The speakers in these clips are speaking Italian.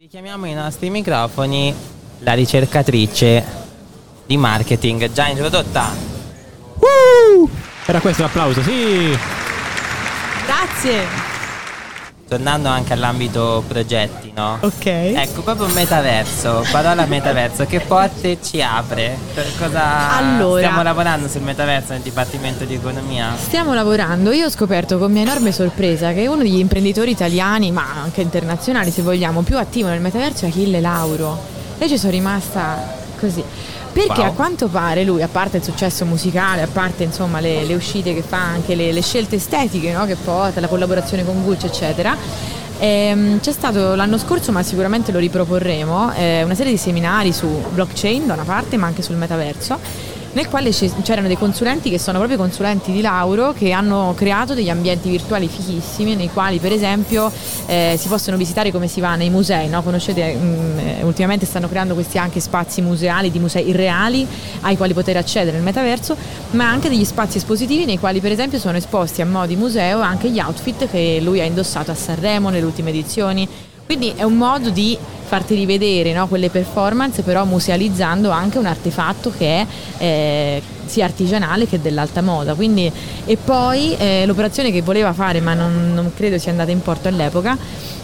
Richiamiamo i nostri microfoni la ricercatrice di marketing già introdotta. Uh! Era questo l'applauso, sì! Grazie. Tornando anche all'ambito progetti, no? Ok. Ecco, proprio metaverso, parola metaverso, che porte ci apre? Per cosa Allora. stiamo lavorando sul metaverso nel Dipartimento di Economia? Stiamo lavorando. Io ho scoperto con mia enorme sorpresa che uno degli imprenditori italiani, ma anche internazionali se vogliamo, più attivo nel metaverso è Achille Lauro. E ci sono rimasta così. Perché Wow. a quanto pare lui, a parte il successo musicale, a parte insomma le, le uscite che fa, anche le, le scelte estetiche no, che porta, la collaborazione con Gucci, eccetera, ehm, c'è stato l'anno scorso, ma sicuramente lo riproporremo, eh, una serie di seminari su blockchain da una parte, ma anche sul metaverso nel quale c'erano dei consulenti che sono proprio consulenti di Lauro che hanno creato degli ambienti virtuali fighissimi nei quali per esempio eh, si possono visitare come si va nei musei, no? conoscete mm, eh, ultimamente stanno creando questi anche spazi museali di musei irreali ai quali poter accedere nel metaverso, ma anche degli spazi espositivi nei quali per esempio sono esposti a mo' di museo anche gli outfit che lui ha indossato a Sanremo nelle ultime edizioni. Quindi è un modo di farti rivedere no, quelle performance, però musealizzando anche un artefatto che è eh, sia artigianale che dell'alta moda. Quindi, e poi eh, l'operazione che voleva fare, ma non, non credo sia andata in porto all'epoca,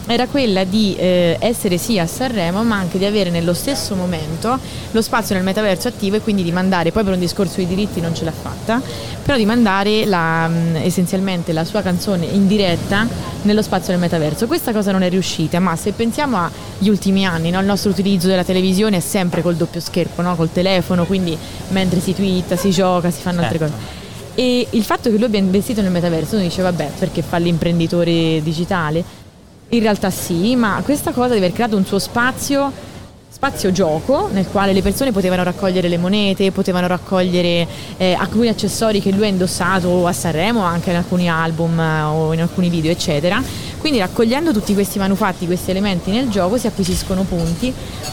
era quella di eh, essere sì a Sanremo, ma anche di avere nello stesso momento lo spazio nel metaverso attivo e quindi di mandare, poi per un discorso di diritti non ce l'ha fatta, però di mandare la, mh, essenzialmente la sua canzone in diretta nello spazio del metaverso. Questa cosa non è riuscita, ma se pensiamo agli ultimi anni, no, il nostro utilizzo della televisione è sempre col doppio schermo, no, col telefono, quindi mentre si twitta, si gioca, si fanno altre Certo. cose. E il fatto che lui abbia investito nel metaverso, uno dice vabbè perché fa l'imprenditore digitale, in realtà sì, ma questa cosa di aver creato un suo spazio, spazio gioco, nel quale le persone potevano raccogliere le monete, potevano raccogliere eh, alcuni accessori che lui ha indossato a Sanremo, anche in alcuni album eh, o in alcuni video, eccetera. Quindi raccogliendo tutti questi manufatti, questi elementi nel gioco si acquisiscono punti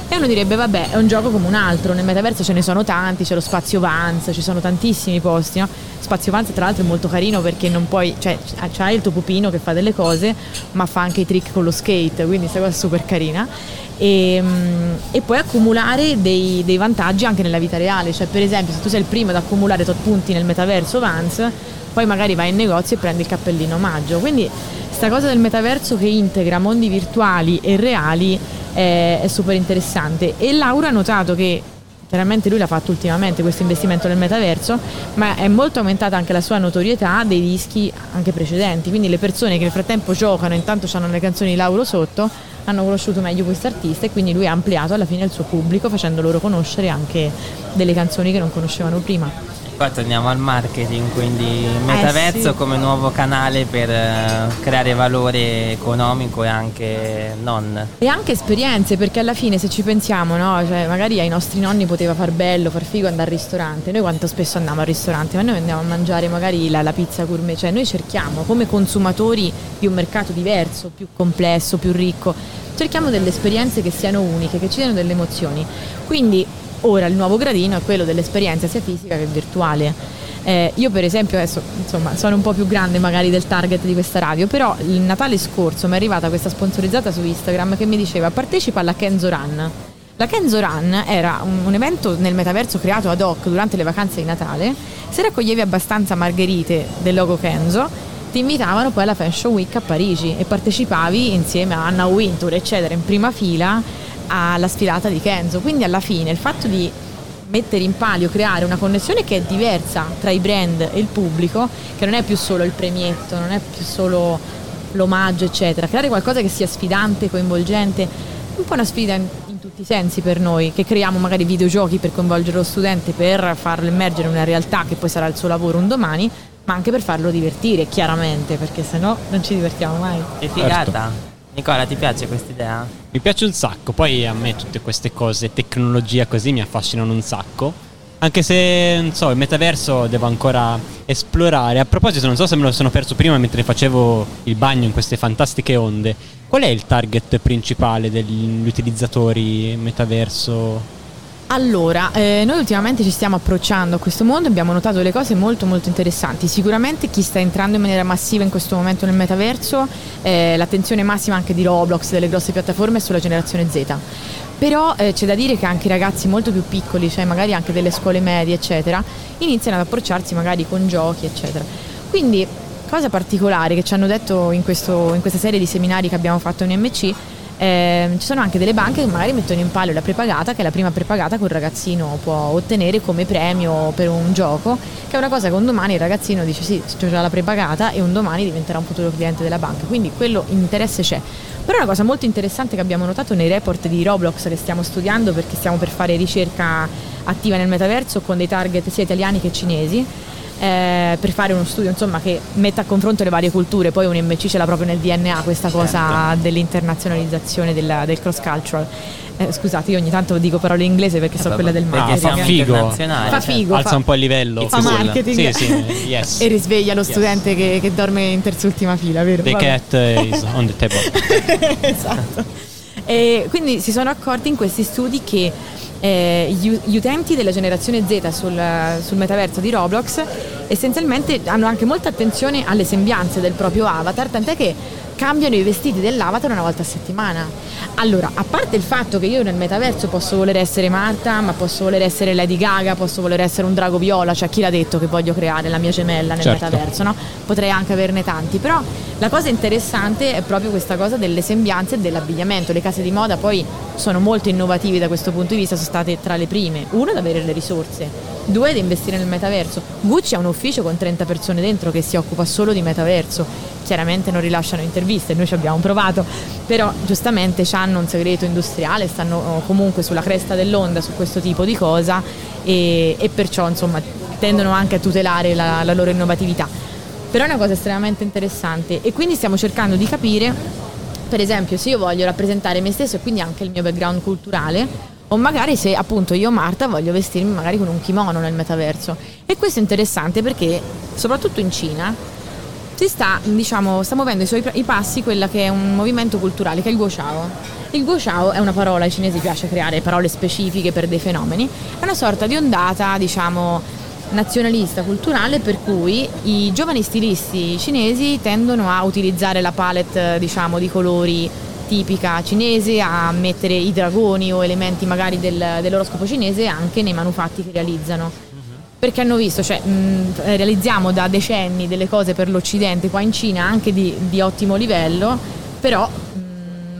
e uno direbbe vabbè è un gioco come un altro, nel metaverso ce ne sono tanti, c'è lo spazio Vans, ci sono tantissimi posti, no? Spazio Vans tra l'altro è molto carino perché non puoi, cioè c'hai il tuo pupino che fa delle cose ma fa anche i trick con lo skate, quindi questa cosa è super carina. E, mm, e puoi accumulare dei, dei vantaggi anche nella vita reale, cioè per esempio se tu sei il primo ad accumulare tot punti nel metaverso Vans, poi magari vai in negozio e prendi il cappellino omaggio. Quindi sta cosa del metaverso che integra mondi virtuali e reali è, è super interessante. E Laura ha notato che chiaramente lui l'ha fatto ultimamente questo investimento nel metaverso, ma è molto aumentata anche la sua notorietà dei dischi anche precedenti. Quindi le persone che nel frattempo giocano, intanto hanno le canzoni di Lauro sotto, hanno conosciuto meglio questo artista e quindi lui ha ampliato alla fine il suo pubblico facendo loro conoscere anche delle canzoni che non conoscevano prima. Qua torniamo al marketing, quindi metaverso sì. come nuovo canale per eh, creare valore economico e anche non. E anche esperienze, perché alla fine se ci pensiamo, no? Cioè, magari ai nostri nonni poteva far bello, far figo andare al ristorante. Noi quanto spesso andiamo al ristorante, ma noi andiamo a mangiare magari la, la pizza gourmet, cioè noi cerchiamo come consumatori di un mercato diverso, più complesso, più ricco, cerchiamo delle esperienze che siano uniche, che ci diano delle emozioni. Quindi ora il nuovo gradino è quello dell'esperienza sia fisica che virtuale. Eh, io per esempio adesso insomma sono un po' più grande magari del target di questa radio, però il Natale scorso mi è arrivata questa sponsorizzata su Instagram che mi diceva partecipa alla Kenzo Run. La Kenzo Run era un, un evento nel metaverso creato ad hoc durante le vacanze di Natale. Se raccoglievi abbastanza margherite del logo Kenzo, ti invitavano poi alla Fashion Week a Parigi e partecipavi insieme a Anna Wintour, eccetera, in prima fila alla sfilata di Kenzo. Quindi alla fine il fatto di mettere in palio, creare una connessione che è diversa tra i brand e il pubblico, che non è più solo il premietto, non è più solo l'omaggio, eccetera. Creare qualcosa che sia sfidante, coinvolgente, un po' una sfida in, in tutti i sensi per noi, che creiamo magari videogiochi per coinvolgere lo studente, per farlo emergere in una realtà che poi sarà il suo lavoro un domani, ma anche per farlo divertire, chiaramente, perché sennò non ci divertiamo mai. È figata. Nicola, ti piace questa idea? Mi piace un sacco, poi a me tutte queste cose, tecnologia così, mi affascinano un sacco. Anche se, non so, il metaverso devo ancora esplorare. A proposito, non so se me lo sono perso prima mentre facevo il bagno in queste fantastiche onde. Qual è il target principale degli utilizzatori metaverso? Allora, eh, noi ultimamente ci stiamo approcciando a questo mondo, abbiamo notato delle cose molto molto interessanti. Sicuramente chi sta entrando in maniera massiva in questo momento nel metaverso, eh, l'attenzione massima anche di Roblox, delle grosse piattaforme è sulla generazione Z. Però eh, c'è da dire che anche i ragazzi molto più piccoli, cioè magari anche delle scuole medie, eccetera, iniziano ad approcciarsi magari con giochi, eccetera. Quindi, cosa particolare che ci hanno detto in, questo, in questa serie di seminari che abbiamo fatto in MC eh, ci sono anche delle banche che magari mettono in palio la prepagata, che è la prima prepagata che un ragazzino può ottenere come premio per un gioco, che è una cosa che un domani il ragazzino dice sì, ho già la prepagata e un domani diventerà un futuro cliente della banca, quindi quello interesse c'è. Però una cosa molto interessante che abbiamo notato nei report di Roblox che stiamo studiando perché stiamo per fare ricerca attiva nel metaverso con dei target sia italiani che cinesi, eh, per fare uno studio insomma, che metta a confronto le varie culture, poi un MC ce l'ha proprio nel DNA questa cosa certo. dell'internazionalizzazione della, del cross cultural. Eh, scusate, io ogni tanto dico parole in inglese perché so eh, quella del marketing. Fa figo. Fa figo. Alza fa, un po' il livello. Fa marketing. Sì, sì, yes. e risveglia lo studente yes. che, che, dorme in terzultima fila, vero? The Vabbè. cat is on the table. esatto. E quindi si sono accorti in questi studi che eh, gli, utenti della generazione Z sul, sul, metaverso di Roblox essenzialmente hanno anche molta attenzione alle sembianze del proprio avatar, tant'è che cambiano i vestiti dell'avatar una volta a settimana. Allora, a parte il fatto che io nel metaverso posso voler essere Marta, ma posso voler essere Lady Gaga, posso voler essere un drago viola, cioè chi l'ha detto che voglio creare la mia gemella nel certo. metaverso, no? Potrei anche averne tanti, però la cosa interessante è proprio questa cosa delle sembianze e dell'abbigliamento. Le case di moda poi sono molto innovativi da questo punto di vista, sono state tra le prime. Uno, ad avere le risorse, due, ad investire nel metaverso. Gucci ha un ufficio con 30 persone dentro che si occupa solo di metaverso chiaramente non rilasciano interviste, noi ci abbiamo provato, però giustamente hanno un segreto industriale, stanno oh, comunque sulla cresta dell'onda su questo tipo di cosa e, e perciò insomma tendono anche a tutelare la, la loro innovatività. Però è una cosa estremamente interessante e quindi stiamo cercando di capire, per esempio, se io voglio rappresentare me stesso e quindi anche il mio background culturale, o magari se appunto io Marta voglio vestirmi magari con un kimono nel metaverso. E questo è interessante perché soprattutto in Cina si sta, diciamo, sta muovendo i suoi i passi quella che è un movimento culturale che è il Guoshao. Il Guoshao è una parola, ai cinesi piace creare parole specifiche per dei fenomeni, è una sorta di ondata, diciamo, nazionalista culturale per cui i giovani stilisti cinesi tendono a utilizzare la palette, diciamo, di colori tipica cinese, a mettere i dragoni o elementi magari del, dell'oroscopo cinese anche nei manufatti che realizzano. Perché hanno visto, cioè mh, realizziamo da decenni delle cose per l'Occidente qua in Cina anche di, di ottimo livello, però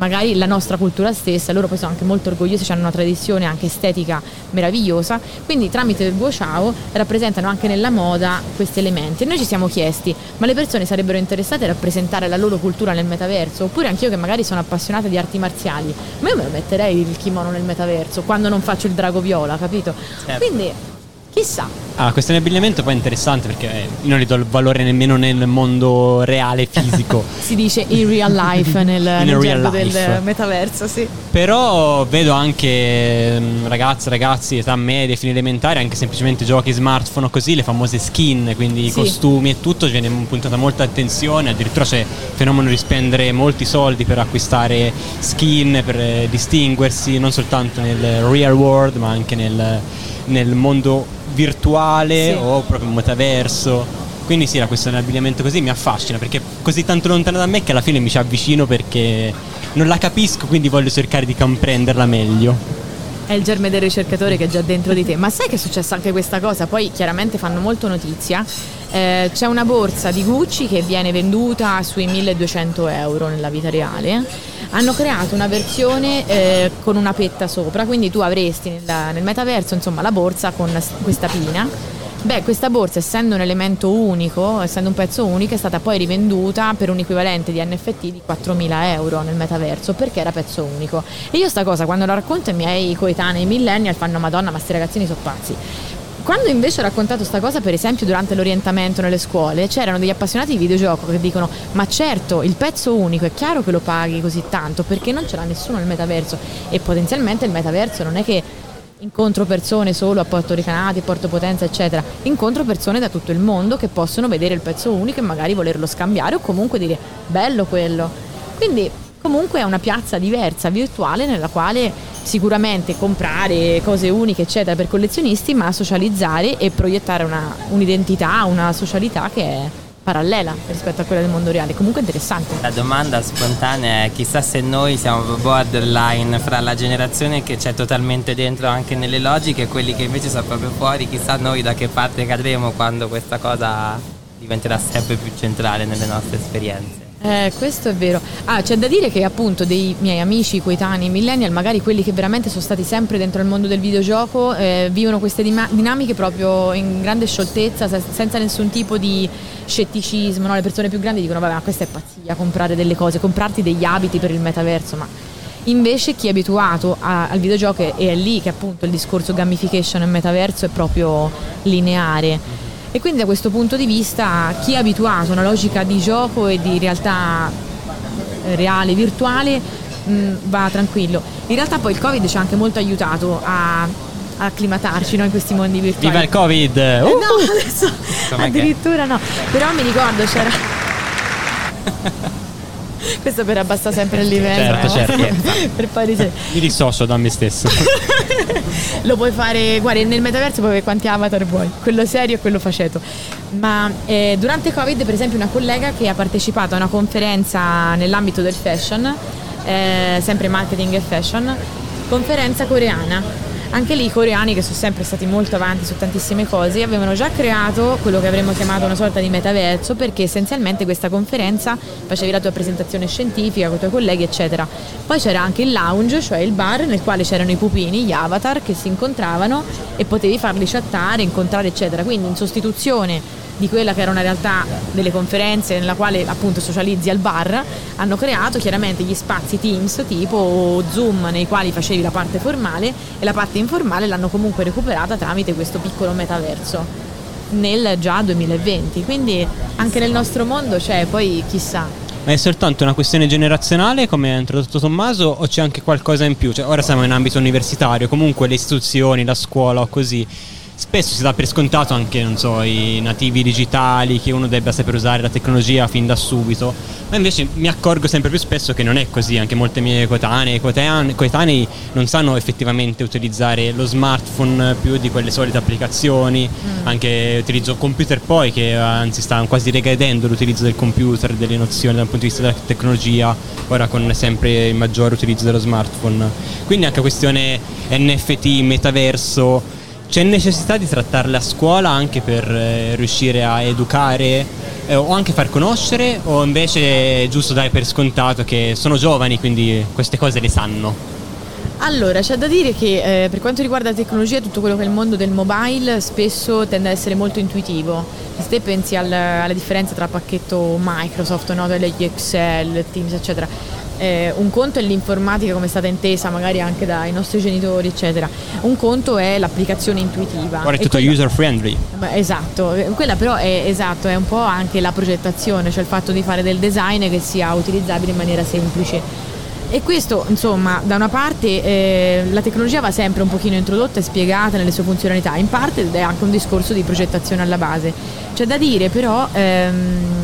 magari la nostra cultura stessa, loro poi sono anche molto orgogliosi, hanno una tradizione anche estetica meravigliosa, quindi tramite il Guoshao rappresentano anche nella moda questi elementi. E noi ci siamo chiesti, ma le persone sarebbero interessate a rappresentare la loro cultura nel metaverso? Oppure anch'io che magari sono appassionata di arti marziali, ma io me lo metterei il kimono nel metaverso quando non faccio il drago viola, capito? Certo. Quindi chissà. Ah, questo abbigliamento poi è interessante perché eh, non gli do il valore nemmeno nel mondo reale fisico. si dice in real life nel, nel real life. del metaverso, sì. Però vedo anche mm, ragazze, ragazzi, età media, fine elementare, anche semplicemente giochi smartphone così, le famose skin, quindi sì. i costumi e tutto, ci viene puntata molta attenzione, addirittura c'è il fenomeno di spendere molti soldi per acquistare skin, per eh, distinguersi non soltanto nel real world ma anche nel, nel mondo virtuale sì. o proprio un metaverso. Quindi sì, la questione dell'abbigliamento così mi affascina perché è così tanto lontana da me che alla fine mi ci avvicino perché non la capisco, quindi voglio cercare di comprenderla meglio. È il germe del ricercatore che è già dentro di te. Ma sai che è successa anche questa cosa? Poi chiaramente fanno molto notizia. Eh, c'è una borsa di Gucci che viene venduta sui 1200 euro nella vita reale. Hanno creato una versione eh, con una petta sopra, quindi tu avresti nel, nel metaverso insomma, la borsa con questa pina Beh, questa borsa, essendo un elemento unico, essendo un pezzo unico, è stata poi rivenduta per un equivalente di NFT di 4.000 euro nel metaverso perché era pezzo unico. E io sta cosa, quando la racconto ai miei coetanei millennial, fanno Madonna, ma questi ragazzini sono pazzi. Quando invece ho raccontato questa cosa, per esempio, durante l'orientamento nelle scuole, c'erano degli appassionati di videogioco che dicono: Ma certo, il pezzo unico è chiaro che lo paghi così tanto perché non ce l'ha nessuno nel metaverso. E potenzialmente il metaverso non è che incontro persone solo a Porto Ricanati, Porto Potenza, eccetera, incontro persone da tutto il mondo che possono vedere il pezzo unico e magari volerlo scambiare o comunque dire bello quello. Quindi Comunque è una piazza diversa, virtuale, nella quale sicuramente comprare cose uniche, eccetera, per collezionisti, ma socializzare e proiettare una, un'identità, una socialità che è parallela rispetto a quella del mondo reale. Comunque interessante. La domanda spontanea è chissà se noi siamo borderline fra la generazione che c'è totalmente dentro anche nelle logiche e quelli che invece sono proprio fuori, chissà noi da che parte cadremo quando questa cosa diventerà sempre più centrale nelle nostre esperienze. Eh, questo è vero. Ah, c'è da dire che appunto dei miei amici coetanei millennial, magari quelli che veramente sono stati sempre dentro il mondo del videogioco, eh, vivono queste dima- dinamiche proprio in grande scioltezza, se- senza nessun tipo di scetticismo. No? Le persone più grandi dicono, vabbè, ma questa è pazzia, comprare delle cose, comprarti degli abiti per il metaverso, ma invece chi è abituato a- al videogioco è, è lì che appunto il discorso gamification e metaverso è proprio lineare. E quindi da questo punto di vista chi è abituato a una logica di gioco e di realtà eh, reale, virtuale, mh, va tranquillo. In realtà poi il Covid ci ha anche molto aiutato a, acclimatarci no, in questi mondi virtuali. Viva il Covid! Eh, Uh! no, adesso che- addirittura no. Però mi ricordo c'era. Questo per abbassare sempre il livello. Certo, certo. per poi dice- Mi dissocio da me stesso. lo puoi fare, guarda, nel metaverso puoi avere quanti avatar vuoi, quello serio e quello faceto. Ma eh, durante Covid, per esempio, una collega che ha partecipato a una conferenza nell'ambito del fashion, eh, sempre marketing e fashion, conferenza coreana. Anche lì i coreani, che sono sempre stati molto avanti su tantissime cose, avevano già creato quello che avremmo chiamato una sorta di metaverso, perché essenzialmente questa conferenza facevi la tua presentazione scientifica con i tuoi colleghi, eccetera. Poi c'era anche il lounge, cioè il bar nel quale c'erano i pupini, gli avatar che si incontravano e potevi farli chattare, incontrare, eccetera. Quindi in sostituzione di quella che era una realtà delle conferenze nella quale appunto socializzi al bar, hanno creato chiaramente gli spazi Teams tipo Zoom nei quali facevi la parte formale e la parte informale l'hanno comunque recuperata tramite questo piccolo metaverso nel già 2020. Quindi anche nel nostro mondo c'è, poi chissà. Ma è soltanto una questione generazionale, come ha introdotto Tommaso, o c'è anche qualcosa in più? Cioè, ora siamo in ambito universitario, comunque le istituzioni, la scuola o così. Spesso si dà per scontato anche, non so, i nativi digitali, che uno debba saper usare la tecnologia fin da subito. Ma invece mi accorgo sempre più spesso che non è così, anche molte mie coetanee, coetan- coetanei non sanno effettivamente utilizzare lo smartphone più di quelle solite applicazioni, anche utilizzo computer poi che anzi sta quasi regredendo l'utilizzo del computer, delle nozioni dal punto di vista della tecnologia, ora con sempre il maggiore utilizzo dello smartphone. Quindi anche questione NFT, metaverso, c'è necessità di trattarle a scuola anche per eh, riuscire a educare eh, o anche far conoscere o invece è giusto dare per scontato che sono giovani quindi queste cose le sanno? Allora, c'è da dire che eh, per quanto riguarda la tecnologia, tutto quello che è il mondo del mobile spesso tende ad essere molto intuitivo. Se te pensi al- alla differenza tra pacchetto Microsoft, no, Excel, Teams, eccetera, eh, un conto è l'informatica come è stata intesa magari anche dai nostri genitori, eccetera. Un conto è l'applicazione intuitiva. Ora è tutto quello- user friendly. Esatto, Eh, quella però è esatto, è un po' anche la progettazione, cioè il fatto di fare del design che sia utilizzabile in maniera semplice. E questo, insomma, da una parte eh, la tecnologia va sempre un pochino introdotta e spiegata nelle sue funzionalità, in parte è anche un discorso di progettazione alla base. C'è da dire però ehm,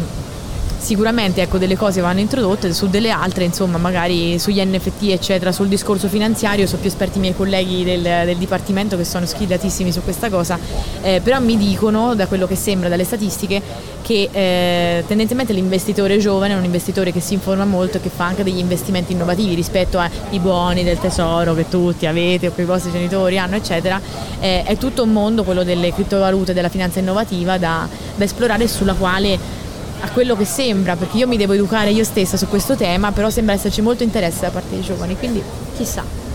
sicuramente ecco, delle cose vanno introdotte, su delle altre, insomma, magari sugli NFT, eccetera, sul discorso financiario, sono più esperti i miei colleghi del, del dipartimento che sono schidatissimi su questa cosa, eh, però mi dicono, da quello che sembra dalle statistiche, che eh, tendenzialmente l'investitore giovane è un investitore che si informa molto e che fa anche degli investimenti innovativi rispetto ai buoni del tesoro che tutti avete o che i vostri genitori hanno, eccetera. Eh, è tutto un mondo, quello delle criptovalute, della finanza innovativa, da, da esplorare sulla quale a quello che sembra, perché io mi devo educare io stessa su questo tema, però sembra esserci molto interesse da parte dei giovani, quindi chissà.